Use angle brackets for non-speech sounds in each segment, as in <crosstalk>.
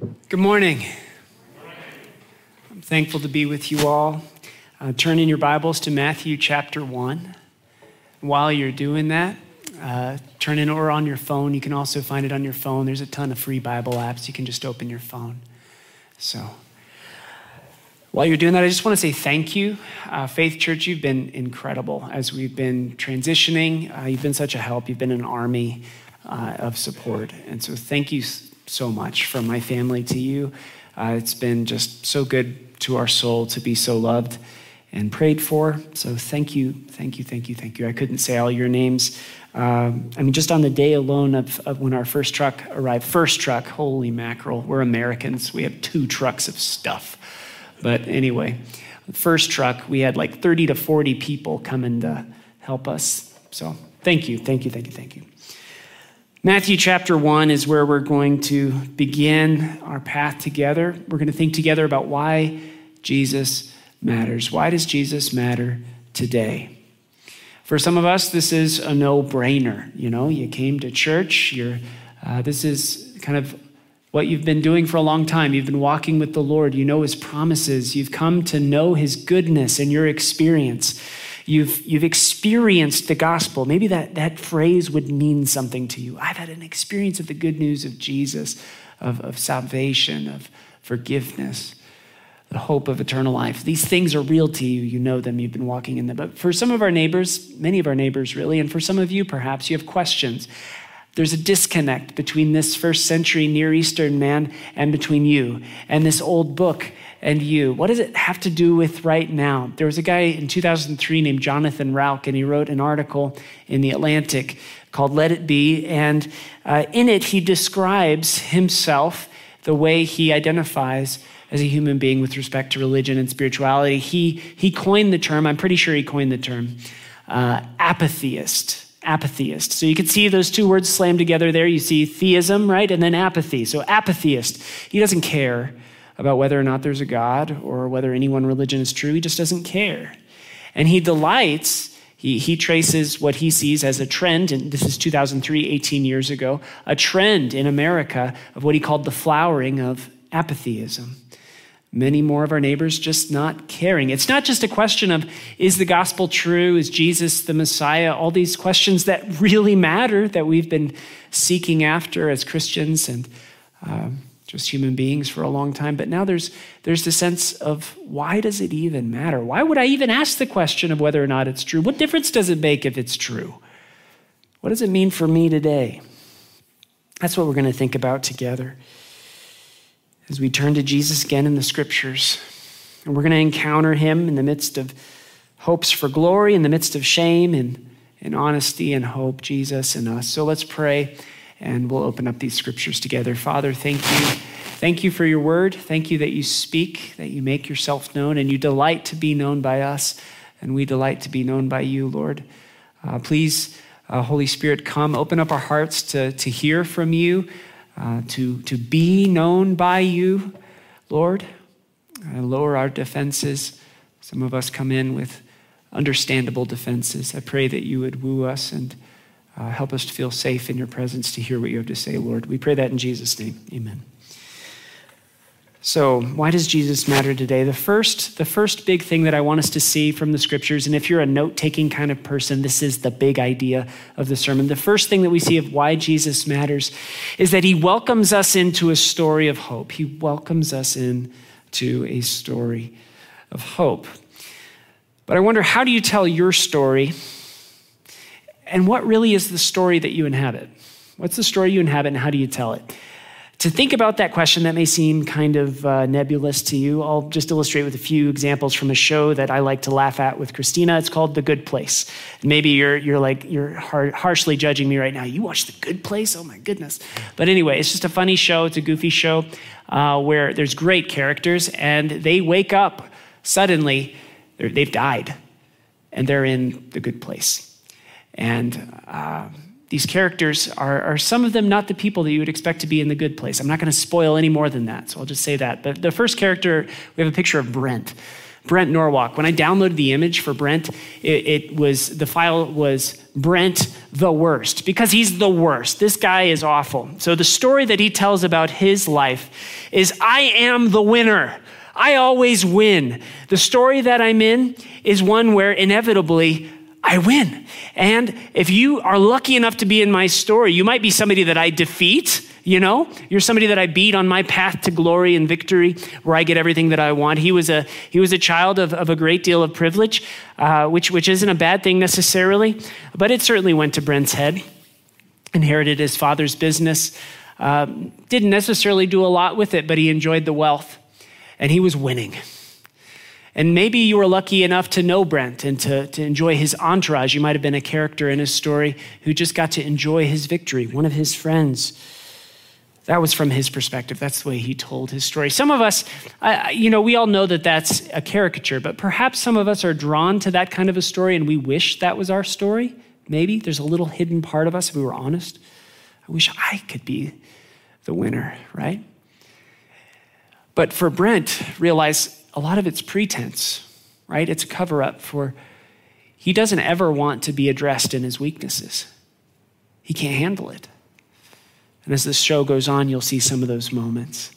Good morning. I'm thankful to be with you all. Uh, turn in your Bibles to Matthew chapter 1. While you're doing that, uh, turn in or on your phone. You can also find it on your phone. There's a ton of free Bible apps. You can just open your phone. So, while you're doing that, I just want to say thank you. Uh, Faith Church, you've been incredible as we've been transitioning. Uh, you've been such a help. You've been an army uh, of support. And so, thank you so much from my family to you. Uh, it's been just so good to our soul to be so loved and prayed for. So thank you, thank you, thank you, thank you. I couldn't say all your names. Um, I mean, just on the day alone of, of, when our first truck arrived, first truck, holy mackerel, we're Americans. We have two trucks of stuff. But anyway, first truck, we had like 30 to 40 people coming to help us. So thank you, thank you, thank you, thank you. Matthew chapter 1 is where we're going to begin our path together. We're going to think together about why Jesus matters. Why does Jesus matter today? For some of us, this is a no brainer. You know, you came to church, you're, uh, this is kind of what you've been doing for a long time. You've been walking with the Lord, you know His promises, you've come to know His goodness and your experience. You've, you've experienced the gospel. Maybe that, that phrase would mean something to you. I've had an experience of the good news of Jesus, of, of salvation, of forgiveness, the hope of eternal life. These things are real to you. You know them, you've been walking in them. But for some of our neighbors, many of our neighbors really, and for some of you perhaps, you have questions. There's a disconnect between this first century Near Eastern man and between you and this old book and you. What does it have to do with right now? There was a guy in 2003 named Jonathan Rauch, and he wrote an article in The Atlantic called Let It Be. And uh, in it, he describes himself, the way he identifies as a human being with respect to religion and spirituality. He, he coined the term, I'm pretty sure he coined the term, uh, apatheist apatheist. So you can see those two words slammed together there. You see theism, right? And then apathy. So apatheist. He doesn't care about whether or not there's a God or whether any one religion is true. He just doesn't care. And he delights, he, he traces what he sees as a trend, and this is 2003, 18 years ago, a trend in America of what he called the flowering of apatheism. Many more of our neighbors just not caring. It's not just a question of is the gospel true? Is Jesus the Messiah? All these questions that really matter that we've been seeking after as Christians. And um, just human beings for a long time. But now there's, there's the sense of why does it even matter? Why would I even ask the question of whether or not it's true? What difference does it make if it's true? What does it mean for me today? That's what we're going to think about together as we turn to Jesus again in the scriptures. And we're going to encounter him in the midst of hopes for glory, in the midst of shame, and in honesty and hope, Jesus and us. So let's pray and we'll open up these scriptures together. Father, thank you. Thank you for your word. Thank you that you speak, that you make yourself known, and you delight to be known by us, and we delight to be known by you, Lord. Uh, please, uh, Holy Spirit, come, open up our hearts to, to hear from you, uh, to, to be known by you, Lord. Uh, lower our defenses. Some of us come in with understandable defenses. I pray that you would woo us and uh, help us to feel safe in your presence to hear what you have to say, Lord. We pray that in Jesus' name. Amen. So, why does Jesus matter today? The first, the first big thing that I want us to see from the scriptures, and if you're a note taking kind of person, this is the big idea of the sermon. The first thing that we see of why Jesus matters is that he welcomes us into a story of hope. He welcomes us into a story of hope. But I wonder, how do you tell your story and what really is the story that you inhabit? What's the story you inhabit, and how do you tell it? To think about that question, that may seem kind of uh, nebulous to you. I'll just illustrate with a few examples from a show that I like to laugh at with Christina. It's called The Good Place. Maybe you're, you're like, you're har- harshly judging me right now. You watch The Good Place? Oh my goodness. But anyway, it's just a funny show. It's a goofy show uh, where there's great characters and they wake up suddenly, they've died and they're in the good place. And uh, these characters are, are, some of them not the people that you would expect to be in the good place. I'm not going to spoil any more than that, so I'll just say that. But the first character, we have a picture of Brent. Brent Norsalk. When I downloaded the image for Brent, it, it, was the file was Brent the worst because he's the worst. This guy is awful. So the story that he tells about his life is I am the winner. I always win. The story that I'm in is one where inevitably I win. And if you are lucky enough to be in my story, you might be somebody that I defeat you know, you're somebody that I beat on my path to glory and victory, where I get everything that I want. He was a he was a child of, of a great deal of privilege, uh, which which isn't a bad thing necessarily, but it certainly went to Brent's head. Inherited his father's business, uh, didn't necessarily do a lot with it, but he enjoyed the wealth, and he was winning. And maybe you were lucky enough to know Brent and to, to enjoy his entourage. You might have been a character in his story who just got to enjoy his victory, one of his friends. That was from his perspective. That's the way he told his story. Some of us, you know, we all know that that's a caricature, but perhaps some of us are drawn to that kind of a story and we wish that was our story. Maybe there's a little hidden part of us, if we were honest. I wish I could be the winner, right? But for Brent, realize a lot of it's pretense, right? It's a cover up for he doesn't ever want to be addressed in his weaknesses. He can't handle it. And as the show goes on, you'll see some of those moments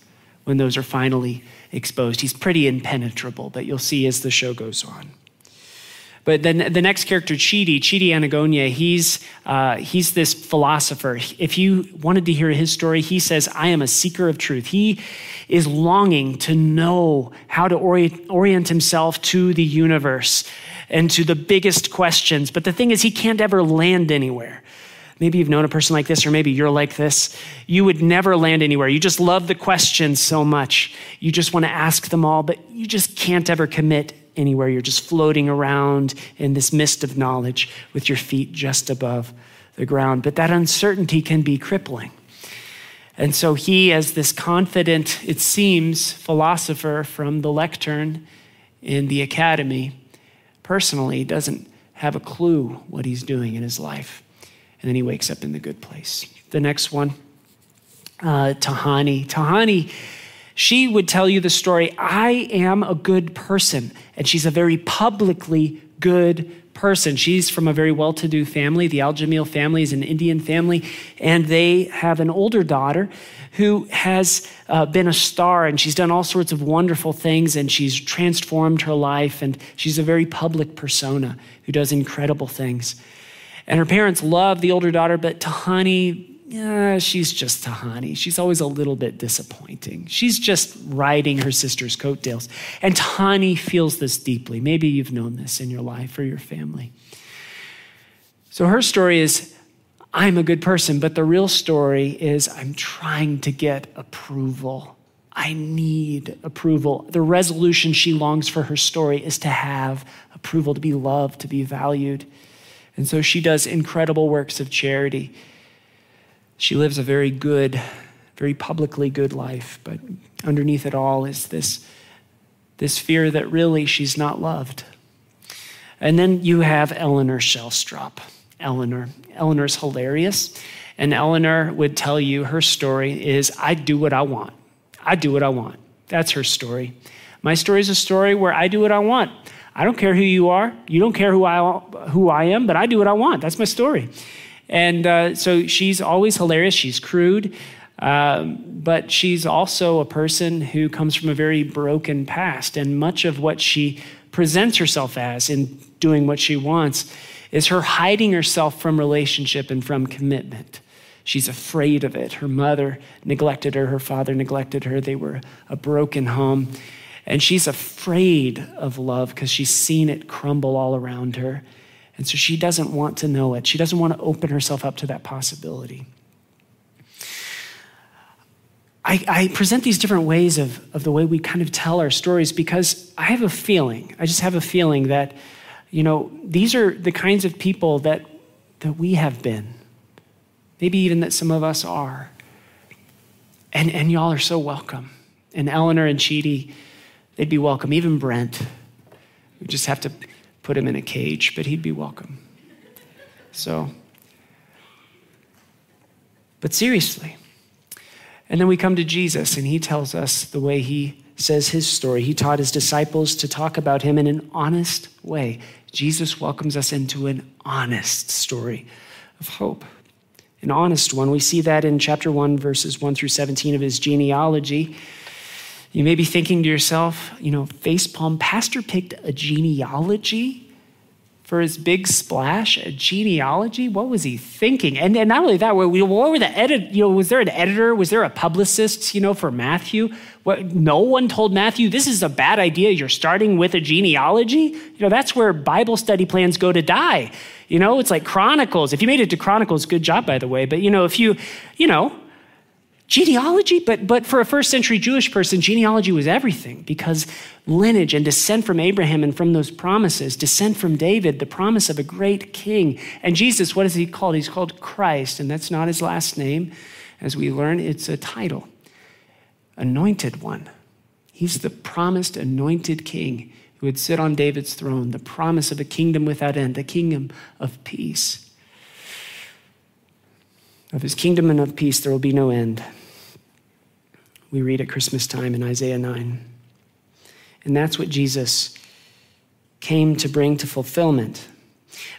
when those are finally exposed. He's pretty impenetrable, but you'll see as the show goes on. But then the next character, Chidi, Chidi Anagonye, he's, uh, he's this philosopher. If you wanted to hear his story, he says, I am a seeker of truth. He is longing to know how to orient himself to the universe and to the biggest questions. But the thing is, he can't ever land anywhere. Maybe you've known a person like this, or maybe you're like this. You would never land anywhere. You just love the questions so much. You just want to ask them all, but you just can't ever commit anywhere. You're just floating around in this mist of knowledge with your feet just above the ground. But that uncertainty can be crippling. And so he, as this confident, it seems, philosopher from the lectern in the academy, personally doesn't have a clue what he's doing in his life and then he wakes up in the good place. The next one, uh, Tahani. Tahani, she would tell you the story I am a good person, and she's a very publicly good person. She's from a very well to do family. The Al Jamil family is an Indian family, and they have an older daughter who has uh, been a star and she's done all sorts of wonderful things and she's transformed her life. And she's a very public persona who does incredible things. And her parents love the older daughter, but Tahani, yeah, she's just Tahani. She's always a little bit disappointing. She's just riding her sister's coattails. And Tahani feels this deeply. Maybe you've known this in your life or your family. So her story is I'm a good person, but the real story is I'm trying to get approval. I need approval. The resolution she longs for her story is to have approval, to be loved, to be valued. And so she does incredible works of charity. She lives a very good, very publicly good life, but underneath it all is this, this fear that really she's not loved. And then you have Eleanor Shellstrop. Eleanor. Eleanor's hilarious. And Eleanor would tell you her story is I do what I want. I do what I want. That's her story. My story is a story where I do what I want. I don't care who you are. You don't care who I, who I am, but I do what I want. That's my story. And uh, so she's always hilarious. She's crude, um, but she's also a person who comes from a very broken past. And much of what she presents herself as in doing what she wants is her hiding herself from relationship and from commitment. She's afraid of it. Her mother neglected her, her father neglected her. They were a broken home. And she's afraid of love because she's seen it crumble all around her. And so she doesn't want to know it. She doesn't want to open herself up to that possibility. I, I, present these different ways of, of the way we kind of tell our stories because I have a feeling, I just have a feeling that, you know, these are the kinds of people that, that we have been. Maybe even that some of us are. And, and y'all are so welcome. And Eleanor and Chidi, they'd be welcome. Even Brent, we just have to put him in a cage, but he'd be welcome. So, but seriously. And then we come to Jesus, and he tells us the way he says his story. He taught his disciples to talk about him in an honest way. Jesus welcomes us into an honest story of hope. An honest one. We see that in chapter 1, verses 1 through 17 of his genealogy. You may be thinking to yourself, you know, facepalm, Pastor picked a genealogy for his big splash, a genealogy. What was he thinking? And, and not only that, what were the edit? You know, was there an editor? Was there a publicist? You know, for Matthew? What, no one told Matthew this is a bad idea. You're starting with a genealogy. You know, that's where Bible study plans go to die. You know, it's like Chronicles. If you made it to Chronicles, good job, by the way. But you know, if you, you know, Genealogy, but, but for a first century Jewish person, genealogy was everything because lineage and descent from Abraham and from those promises, descent from David, the promise of a great king. And Jesus, what is he called? He's called Christ, and that's not his last name. As we learn, it's a title anointed one. He's the promised anointed king who would sit on David's throne, the promise of a kingdom without end, a kingdom of peace. Of his kingdom and of peace, there will be no end. We read at Christmas time in Isaiah 9. And that's what Jesus came to bring to fulfillment.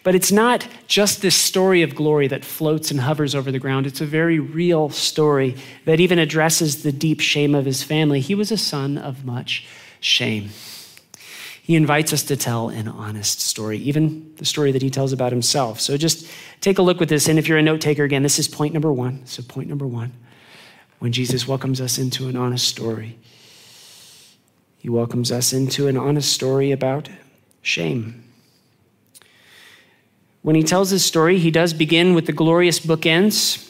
But it's not just this story of glory that floats and hovers over the ground. It's a very real story that even addresses the deep shame of his family. He was a son of much shame. He invites us to tell an honest story, even the story that he tells about himself. So just take a look with this. And if you're a note taker, again, this is point number one. So, point number one when Jesus welcomes us into an honest story, he welcomes us into an honest story about shame. When he tells his story, he does begin with the glorious bookends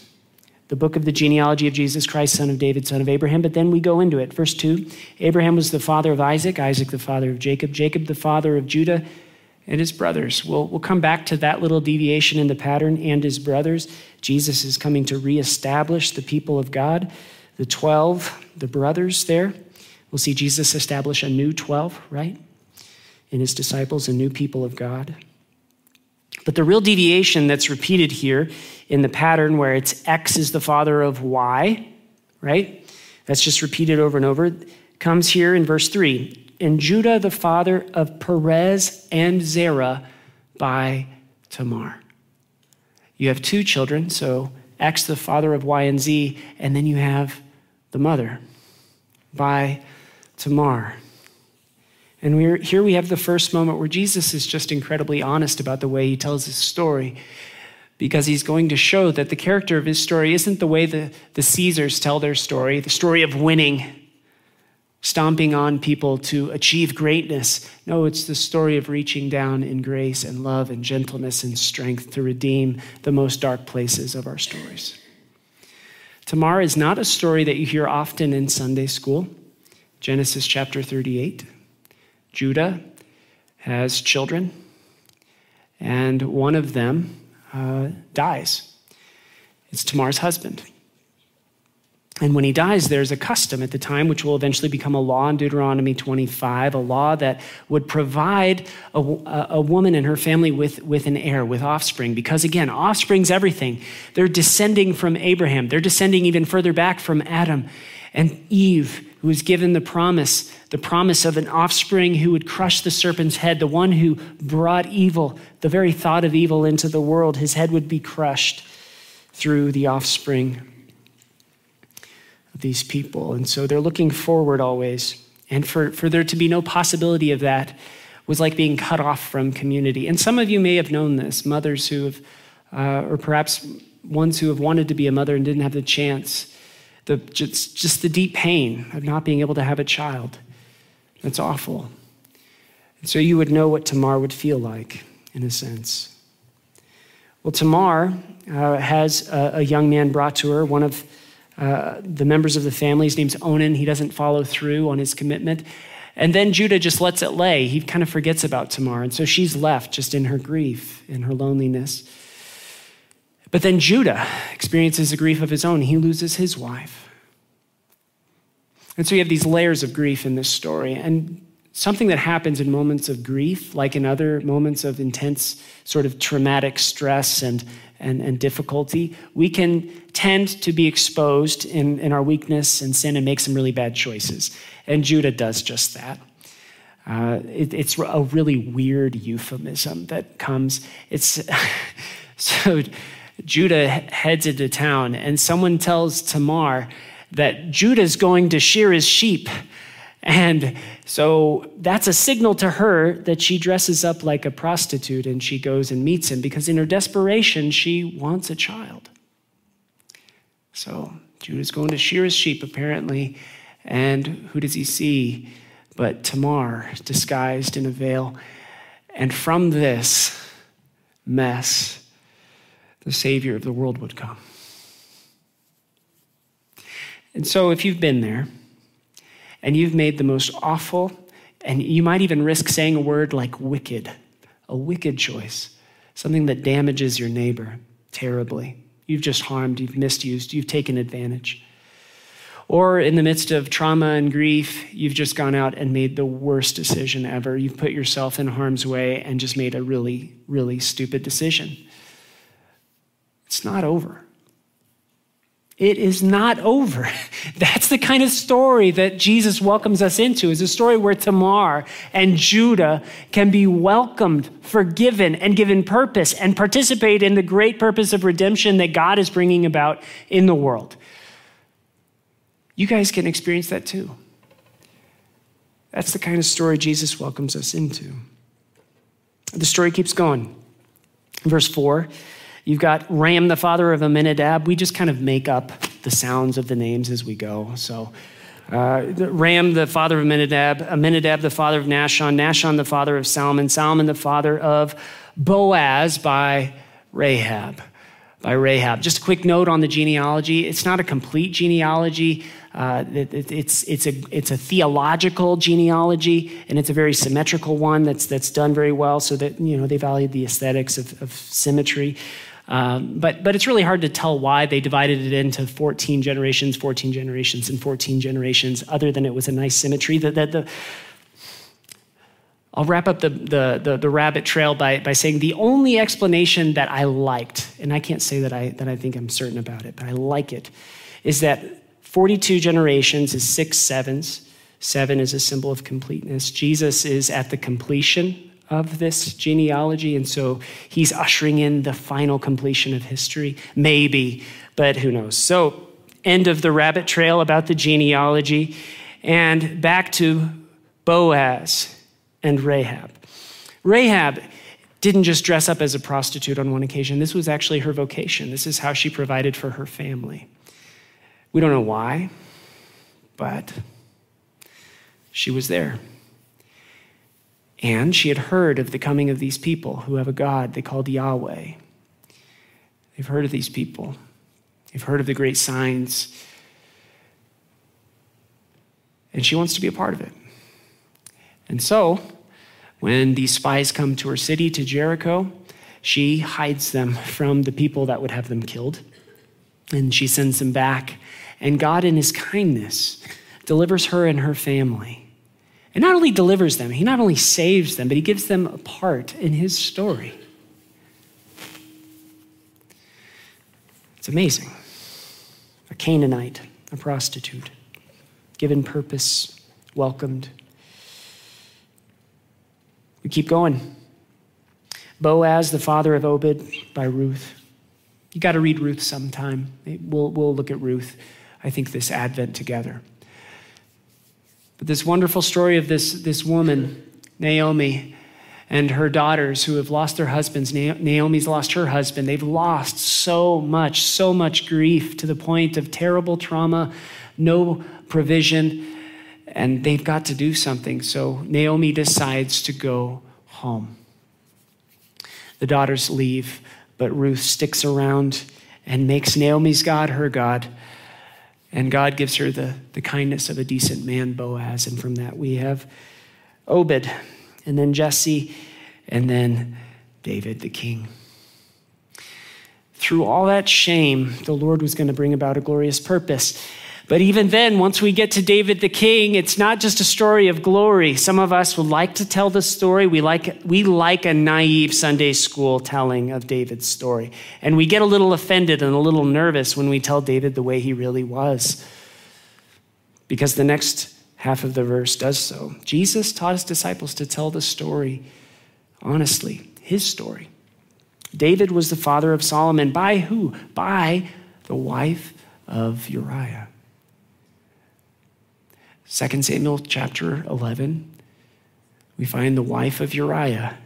the book of the genealogy of Jesus Christ, son of David, son of Abraham. But then we go into it. Verse 2 Abraham was the father of Isaac, Isaac the father of Jacob, Jacob the father of Judah and his brothers. We'll, we'll come back to that little deviation in the pattern and his brothers. Jesus is coming to reestablish the people of God, the 12, the brothers there. We'll see Jesus establish a new 12, right? In his disciples, a new people of God. But the real deviation that's repeated here in the pattern where it's X is the father of Y, right? That's just repeated over and over, comes here in verse 3. And Judah, the father of Perez and Zerah by Tamar. You have two children, so X, the father of Y and Z, and then you have the mother by Tamar. And we're, here we have the first moment where Jesus is just incredibly honest about the way he tells his story because he's going to show that the character of his story isn't the way the, the Caesars tell their story, the story of winning, stomping on people to achieve greatness. No, it's the story of reaching down in grace and love and gentleness and strength to redeem the most dark places of our stories. Tamar is not a story that you hear often in Sunday school. Genesis chapter 38. Judah has children, and one of them uh, dies. It's Tamar's husband. And when he dies, there's a custom at the time, which will eventually become a law in Deuteronomy 25, a law that would provide a, a, woman and her family with, with an heir, with offspring. Because again, offspring's everything. They're descending from Abraham, they're descending even further back from Adam and Eve who was given the promise, the promise of an offspring who would crush the serpent's head, the one who brought evil, the very thought of evil into the world. His head would be crushed through the offspring of these people. And so they're looking forward always. And for, for there to be no possibility of that was like being cut off from community. And some of you may have known this mothers who have, uh, or perhaps ones who have wanted to be a mother and didn't have the chance the, just, just the deep pain of not being able to have a child. That's awful. And so you would know what Tamar would feel like, in a sense. Well, Tamar uh, has a, a, young man brought to her, one of uh, the members of the family. His name's Onan. He doesn't follow through on his commitment. And then Judah just lets it lay. He kind of forgets about Tamar. And so she's left just in her grief, in her loneliness. But then Judah experiences a grief of his own. He loses his wife. And so you have these layers of grief in this story. And something that happens in moments of grief, like in other moments of intense sort of traumatic stress and, and, and difficulty. We can tend to be exposed in, in our weakness and sin and make some really bad choices. And Judah does just that. Uh, it, it's a really weird euphemism that comes. It's <laughs> so Judah heads into town, and someone tells Tamar that Judah's going to shear his sheep. And so that's a signal to her that she dresses up like a prostitute and she goes and meets him because in her desperation, she wants a child. So Judah's going to shear his sheep, apparently. And who does he see but Tamar disguised in a veil? And from this mess, the Savior of the world would come. And so, if you've been there, and you've made the most awful, and you might even risk saying a word like wicked, a wicked choice, something that damages your neighbor terribly. You've just harmed, you've misused, you've taken advantage. Or in the midst of trauma and grief, you've just gone out and made the worst decision ever. You've put yourself in harm's way and just made a really, really stupid decision. It's not over. It is not over. <laughs> That's the kind of story that Jesus welcomes us into. Is a story where Tamar and Judah can be welcomed, forgiven, and given purpose and participate in the great purpose of redemption that God is bringing about in the world. You guys can experience that too. That's the kind of story Jesus welcomes us into. The story keeps going. Verse 4 You've got Ram, the father of Amminadab. We just kind of make up the sounds of the names as we go. So, uh, Ram, the father of Amminadab, Amminadab, the father of Nahshon, Nahshon, the father of Salmon, Salmon, the father of Boaz by Rahab. By Rahab. Just a quick note on the genealogy. It's not a complete genealogy. Uh, it, it, it's, it's, a, it's a theological genealogy, and it's a very symmetrical one that's, that's done very well so that, you know, they valued the aesthetics of, of symmetry. Um, but, but it's really hard to tell why they divided it into 14 generations, 14 generations, and 14 generations, other than it was a nice symmetry. That the, the, I'll wrap up the, the, the, the, rabbit trail by, by saying the only explanation that I liked, and I can't say that I, that I think I'm certain about it, but I like it, is that 42 generations is six sevens. Seven is a symbol of completeness. Jesus is at the completion of this genealogy. And so he's ushering in the final completion of history. Maybe, but who knows? So, end of the rabbit trail about the genealogy. And back to Boaz and Rahab. Rahab didn't just dress up as a prostitute on one occasion, this was actually her vocation. This is how she provided for her family. We don't know why, but she was there. And she had heard of the coming of these people who have a God they called Yahweh. They've heard of these people, they've heard of the great signs. And she wants to be a part of it. And so, when these spies come to her city, to Jericho, she hides them <laughs> from the people that would have them killed. And she sends them back. And God, in his kindness, delivers her and her family and not only delivers them, he not only saves them, but he gives them a part in his story. It's amazing. A Canaanite, a prostitute, given purpose, welcomed. We keep going. Boaz, the father of Obed, by Ruth. You got to read Ruth sometime. We'll, we'll look at Ruth, I think, this Advent together. But this wonderful story of this, this woman, Naomi, and her daughters who have lost their husbands. Naomi's lost her husband. They've lost so much, so much grief to the point of terrible trauma, no provision, and they've got to do something. So Naomi decides to go home. The daughters leave, but Ruth sticks around and makes Naomi's God her God. And God gives her the, the kindness of a decent man, Boaz. And from that, we have Obed, and then Jesse, and then David the king. Through all that shame, the Lord was going to bring about a glorious purpose. But even then, once we get to David the king, it's not just a story of glory. Some of us would like to tell the story. We like, we like a naive Sunday school telling of David's story. And we get a little offended and a little nervous when we tell David the way he really was. Because the next half of the verse does so. Jesus taught his disciples to tell the story honestly, his story. David was the father of Solomon. By who? By the wife of Uriah. 2 Samuel chapter 11, we find the wife of Uriah.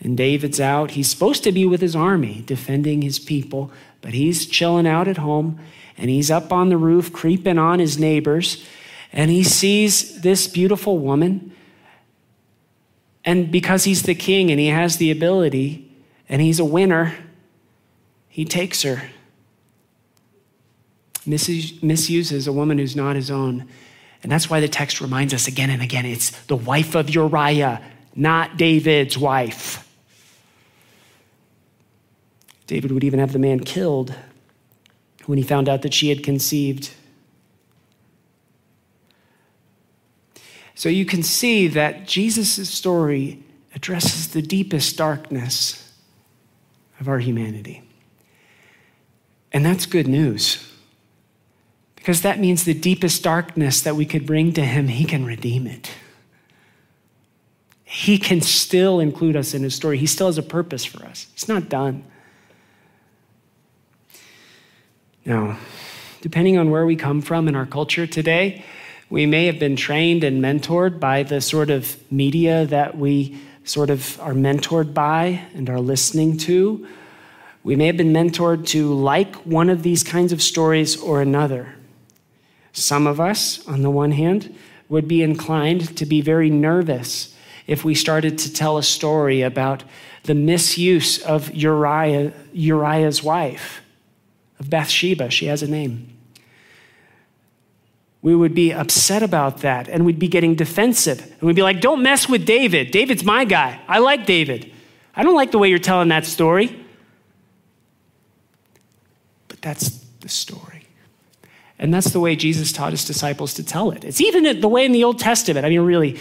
And David's out. He's supposed to be with his army, defending his people, but he's chilling out at home and he's up on the roof, creeping on his neighbors. And he sees this beautiful woman. And because he's the king and he has the ability and he's a winner, he takes her. Misuses a woman who's not his own and that's why the text reminds us again and again it's the wife of Uriah, not David's wife. David would even have the man killed when he found out that she had conceived. So you can see that Jesus' story addresses the deepest darkness of our humanity. And that's good news. Because that means the deepest darkness that we could bring to Him, He can redeem it. He can still include us in His story. He still has a purpose for us. It's not done. Now, depending on where we come from in our culture today, we may have been trained and mentored by the sort of media that we sort of are mentored by and are listening to. We may have been mentored to like one of these kinds of stories or another. Some of us, on the one hand, would be inclined to be very nervous if we started to tell a story about the misuse of Uriah, Uriah's wife, of Bathsheba. She has a name. We would be upset about that and we'd be getting defensive. And we'd be like, don't mess with David. David's my guy. I like David. I don't like the way you're telling that story. But that's the story. And that's the way Jesus taught his disciples to tell it. It's even the way in the Old Testament. I mean, really,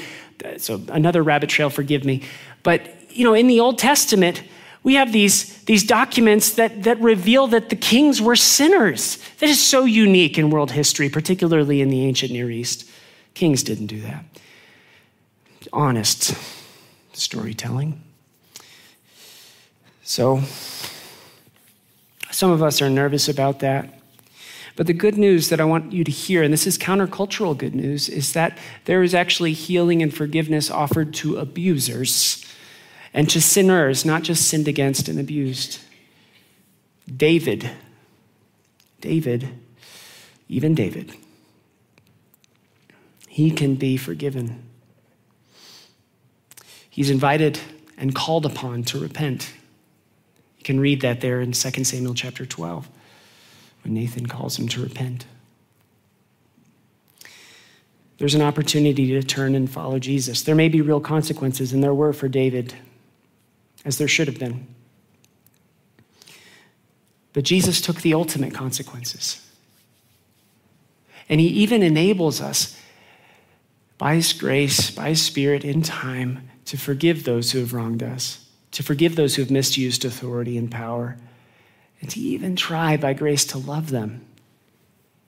so another rabbit trail, forgive me. But, you know, in the Old Testament, we have these, these documents that, that reveal that the kings were sinners. That is so unique in world history, particularly in the ancient Near East. Kings didn't do that. Honest storytelling. So, some of us are nervous about that. But the good news that I want you to hear, and this is countercultural good news, is that there is actually healing and forgiveness offered to abusers and to sinners, not just sinned against and abused. David, David, even David, he can be forgiven. He's invited and called upon to repent. You can read that there in 2 Samuel chapter 12 when Nathan calls him to repent. There's an opportunity to turn and follow Jesus. There may be real consequences, and there were for David, as there should have been. But Jesus took the ultimate consequences. And he even enables us by his grace, by his spirit, in time, to forgive those who have wronged us, to forgive those who have misused authority and power, and to even try by grace to love them,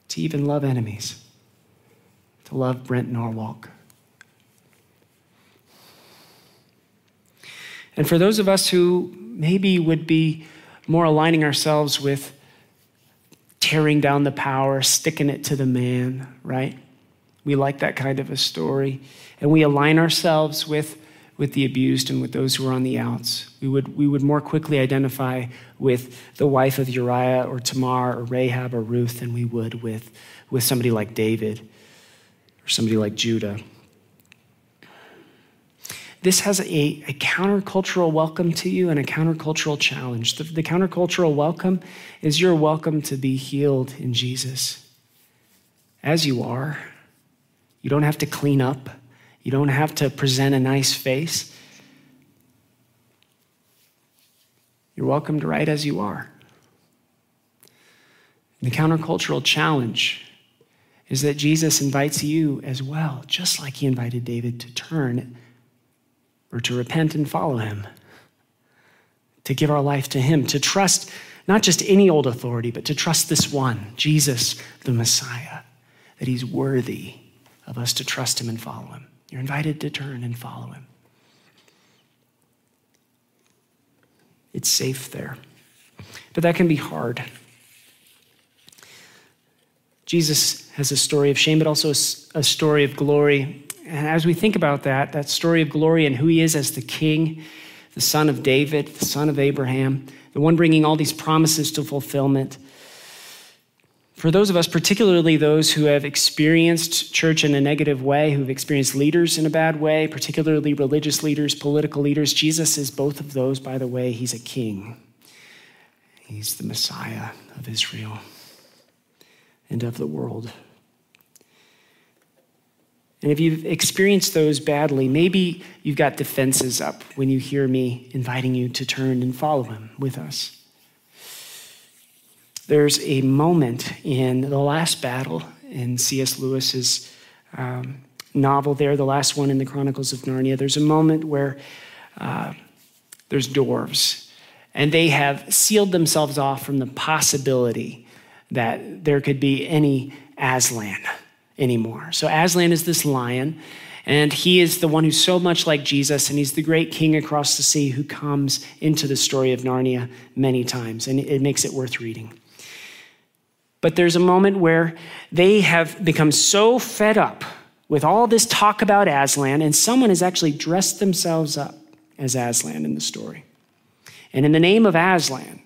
to even love enemies, to love Brent Norsalk. And for those of us who maybe would be more aligning ourselves with tearing down the power, sticking it to the man, right? We like that kind of a story. And we align ourselves with with the abused and with those who are on the outs. We would, we would more quickly identify with the wife of Uriah or Tamar or Rahab or Ruth than we would with, with somebody like David or somebody like Judah. This has a, a countercultural welcome to you and a countercultural challenge. The, the countercultural welcome is you're welcome to be healed in Jesus as you are. You don't have to clean up. You don't have to present a nice face. You're welcome to write as you are. The countercultural challenge is that Jesus invites you as well, just like he invited David to turn or to repent and follow him, to give our life to him, to trust not just any old authority, but to trust this one, Jesus, the Messiah, that he's worthy of us to trust him and follow him. You're invited to turn and follow him. It's safe there. But that can be hard. Jesus has a story of shame, but also a story of glory. And as we think about that, that story of glory and who he is as the king, the son of David, the son of Abraham, the one bringing all these promises to fulfillment. For those of us, particularly those who have experienced church in a negative way, who've experienced leaders in a bad way, particularly religious leaders, political leaders, Jesus is both of those, by the way. He's a king, he's the Messiah of Israel and of the world. And if you've experienced those badly, maybe you've got defenses up when you hear me inviting you to turn and follow him with us. There's a moment in the last battle in C.S. Lewis's um, novel, there, the last one in the Chronicles of Narnia. There's a moment where uh, there's dwarves, and they have sealed themselves off from the possibility that there could be any Aslan anymore. So Aslan is this lion, and he is the one who's so much like Jesus, and he's the great king across the sea who comes into the story of Narnia many times, and it makes it worth reading. But there's a moment where they have become so fed up with all this talk about Aslan, and someone has actually dressed themselves up as Aslan in the story. And in the name of Aslan,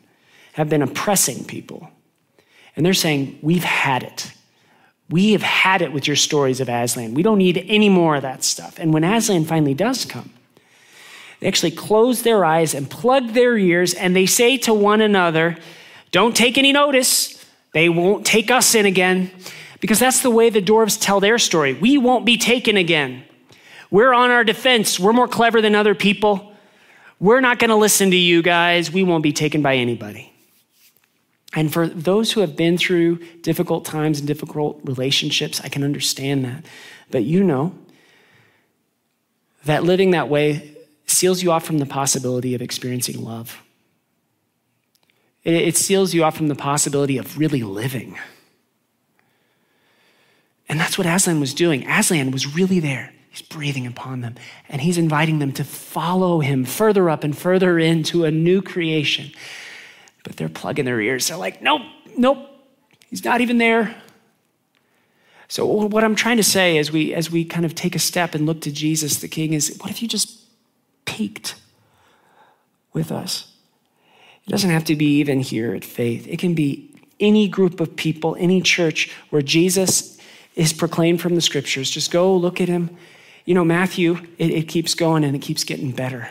have been oppressing people and they're saying, We've had it. We have had it with your stories of Aslan. We don't need any more of that stuff. And when Aslan finally does come, they actually close their eyes and plug their ears and they say to one another, Don't take any notice. They won't take us in again. Because that's the way the dwarves tell their story. We won't be taken again. We're on our defense. We're more clever than other people. We're not going to listen to you guys. We won't be taken by anybody. And for those who have been through difficult times and difficult relationships, I can understand that. But you know that living that way seals you off from the possibility of experiencing love. It seals you off from the possibility of really living. And that's what Aslan was doing. Aslan was really there. He's breathing upon them, and he's inviting them to follow him further up and further into a new creation but they're plugging their ears. They're like, nope, nope, he's not even there. So what I'm trying to say as we as we kind of take a step and look to Jesus the King is what if you just peeked with us? It doesn't have to be even here at Faith. It can be any group of people, any church where Jesus is proclaimed from the scriptures. Just go look at him. You know, Matthew, it, it keeps going and it keeps getting better.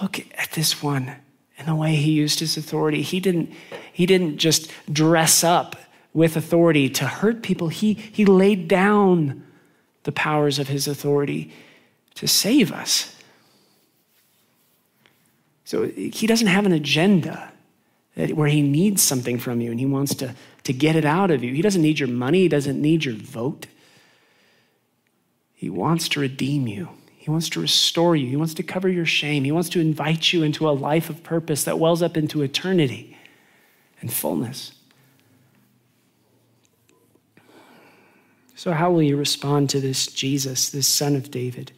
Look at this one and the way he used his authority. He didn't, he didn't just dress up with authority to hurt people, he, he laid down the powers of his authority to save us. So he doesn't have an agenda where he needs something from you and he wants to, to get it out of you. He doesn't need your money, he doesn't need your vote. He wants to redeem you. He wants to restore you. He wants to cover your shame. He wants to invite you into a life of purpose that wells up into eternity and fullness. So, how will you respond to this Jesus, this son of David?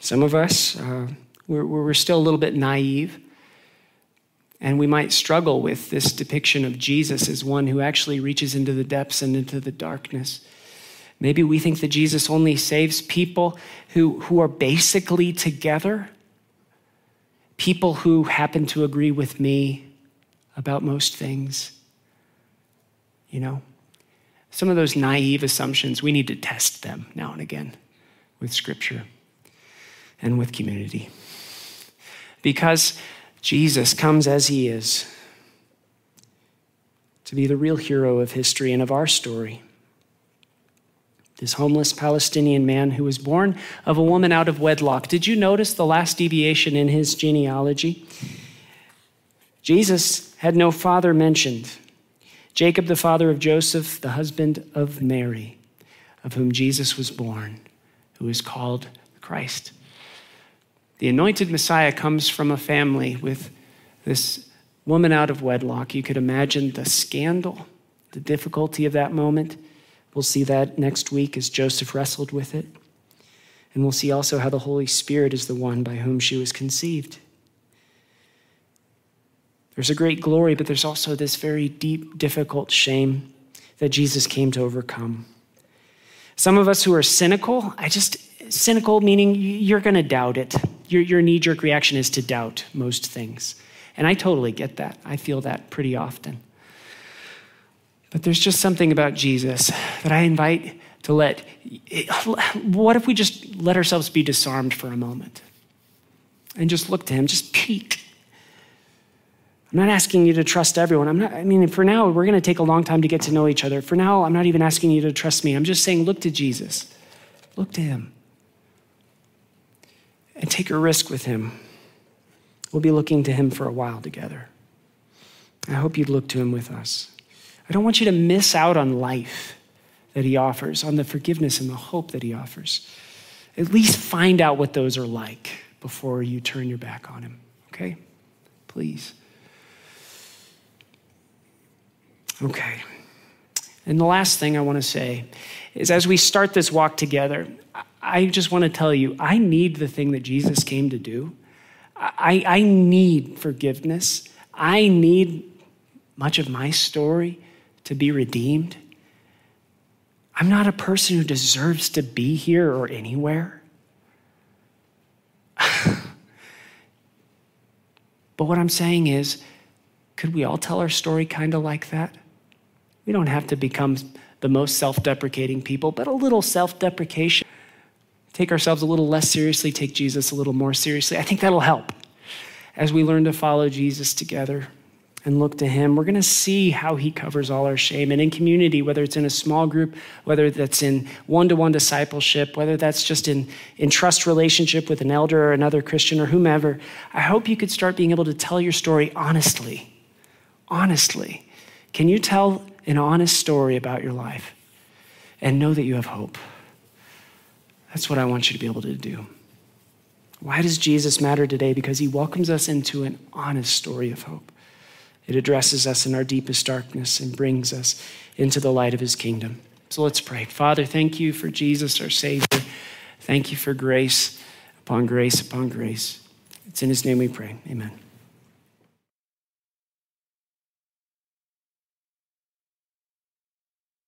Some of us, uh, we're, we're still a little bit naive, and we might struggle with this depiction of Jesus as one who actually reaches into the depths and into the darkness. Maybe we think that Jesus only saves people who, who are basically together, people who happen to agree with me about most things. You know, some of those naive assumptions, we need to test them now and again with Scripture and with community. Because Jesus comes as he is to be the real hero of history and of our story this homeless Palestinian man who was born of a woman out of wedlock. Did you notice the last deviation in his genealogy? Jesus had no father mentioned. Jacob, the father of Joseph, the husband of Mary, of whom Jesus was born, who is called Christ. The anointed Messiah comes from a family with this woman out of wedlock. You could imagine the scandal, the difficulty of that moment. We'll see that next week as Joseph wrestled with it. And we'll see also how the Holy Spirit is the one by whom she was conceived. There's a great glory, but there's also this very deep, difficult shame that Jesus came to overcome. Some of us who are cynical, I just, cynical meaning you're going to doubt it. Your, your knee jerk reaction is to doubt most things. And I totally get that. I feel that pretty often. But there's just something about Jesus that I invite to let. What if we just let ourselves be disarmed for a moment and just look to Him, just peek? I'm not asking you to trust everyone. I'm not, I mean, for now, we're going to take a long time to get to know each other. For now, I'm not even asking you to trust me. I'm just saying, look to Jesus. Look to Him. And take a risk with Him. We'll be looking to Him for a while together. I hope you'd look to Him with us. I don't want you to miss out on life that He offers, on the forgiveness and the hope that He offers. At least find out what those are like before you turn your back on Him, okay? Please. Okay. And the last thing I want to say is as we start this walk together, I just want to tell you I need the thing that Jesus came to do. I, I need forgiveness. I need much of my story to be redeemed. I'm not a person who deserves to be here or anywhere. <laughs> but what I'm saying is, could we all tell our story kind of like that? We don't have to become the most self deprecating people, but a little self deprecation. Take ourselves a little less seriously, take Jesus a little more seriously. I think that'll help as we learn to follow Jesus together and look to Him. We're going to see how He covers all our shame. And in community, whether it's in a small group, whether that's in one to one discipleship, whether that's just in, in trust relationship with an elder or another Christian or whomever, I hope you could start being able to tell your story honestly. Honestly. Can you tell an honest story about your life and know that you have hope. That's what I want you to be able to do. Why does Jesus matter today? Because he welcomes us into an honest story of hope. It addresses us in our deepest darkness and brings us into the light of his kingdom. So let's pray. Father, thank you for Jesus, our Savior. Thank you for grace upon grace upon grace. It's in his name we pray. Amen.